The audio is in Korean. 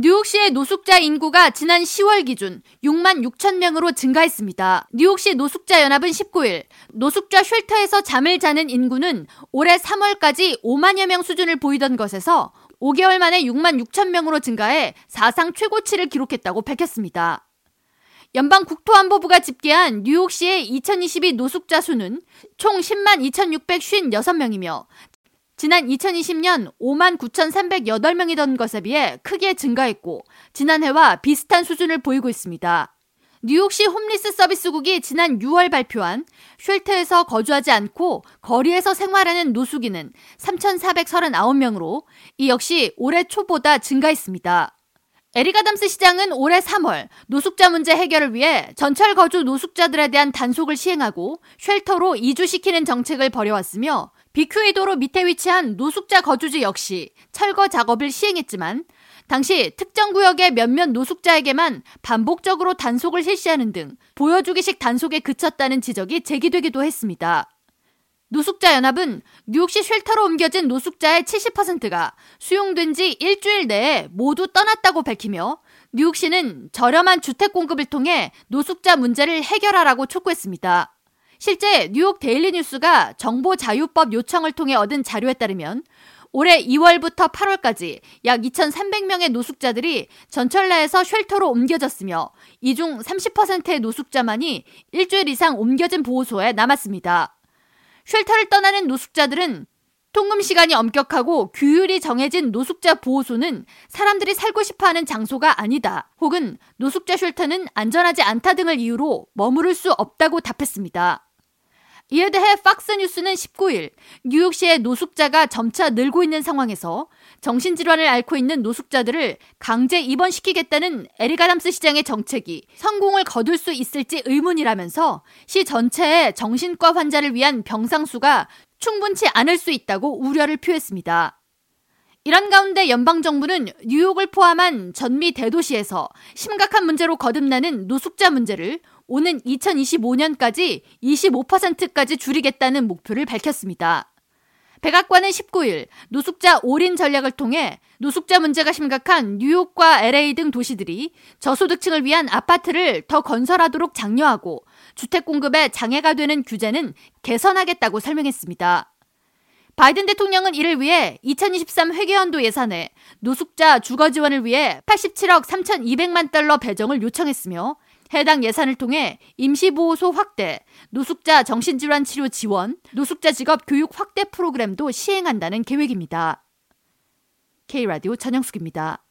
뉴욕시의 노숙자 인구가 지난 10월 기준 6만 6천 명으로 증가했습니다. 뉴욕시 노숙자 연합은 19일 노숙자 쉘터에서 잠을 자는 인구는 올해 3월까지 5만여 명 수준을 보이던 것에서 5개월 만에 6만 6천 명으로 증가해 사상 최고치를 기록했다고 밝혔습니다. 연방 국토안보부가 집계한 뉴욕시의 2022 노숙자 수는 총 10만 2,656명이며 지난 2020년 5만 9,308명이던 것에 비해 크게 증가했고 지난해와 비슷한 수준을 보이고 있습니다. 뉴욕시 홈리스 서비스국이 지난 6월 발표한 shelter에서 거주하지 않고 거리에서 생활하는 노숙인은 3,439명으로 이 역시 올해 초보다 증가했습니다. 에릭 아담스 시장은 올해 3월 노숙자 문제 해결을 위해 전철 거주 노숙자들에 대한 단속을 시행하고 shelter로 이주시키는 정책을 벌여왔으며 BQE 도로 밑에 위치한 노숙자 거주지 역시 철거 작업을 시행했지만 당시 특정 구역의 몇몇 노숙자에게만 반복적으로 단속을 실시하는 등 보여주기식 단속에 그쳤다는 지적이 제기되기도 했습니다. 노숙자 연합은 뉴욕시 shelter로 옮겨진 노숙자의 70%가 수용된 지 일주일 내에 모두 떠났다고 밝히며 뉴욕시는 저렴한 주택 공급을 통해 노숙자 문제를 해결하라고 촉구했습니다. 실제 뉴욕 데일리 뉴스가 정보 자유법 요청을 통해 얻은 자료에 따르면 올해 2월부터 8월까지 약 2,300명의 노숙자들이 전철 내에서 쉘터로 옮겨졌으며 이 중 30%의 노숙자만이 일주일 이상 옮겨진 보호소에 남았습니다. 쉘터를 떠나는 노숙자들은 통금 시간이 엄격하고 규율이 정해진 노숙자 보호소는 사람들이 살고 싶어 하는 장소가 아니다. 혹은 노숙자 쉘터는 안전하지 않다 등을 이유로 머무를 수 없다고 답했습니다. 이에 대해 팍스뉴스는 19일 뉴욕시의 노숙자가 점차 늘고 있는 상황에서 정신질환을 앓고 있는 노숙자들을 강제 입원시키겠다는 에리가담스 시장의 정책이 성공을 거둘 수 있을지 의문이라면서 시 전체의 정신과 환자를 위한 병상수가 충분치 않을 수 있다고 우려를 표했습니다. 이런 가운데 연방정부는 뉴욕을 포함한 전미 대도시에서 심각한 문제로 거듭나는 노숙자 문제를 오는 2025년까지 25%까지 줄이겠다는 목표를 밝혔습니다. 백악관은 19일 노숙자 올인 전략을 통해 노숙자 문제가 심각한 뉴욕과 LA 등 도시들이 저소득층을 위한 아파트를 더 건설하도록 장려하고 주택 공급에 장애가 되는 규제는 개선하겠다고 설명했습니다. 바이든 대통령은 이를 위해 2023 회계연도 예산에 노숙자 주거 지원을 위해 87억 3,200만 달러 배정을 요청했으며 해당 예산을 통해 임시보호소 확대, 노숙자 정신질환 치료 지원, 노숙자 직업 교육 확대 프로그램도 시행한다는 계획입니다. K라디오 전영숙입니다.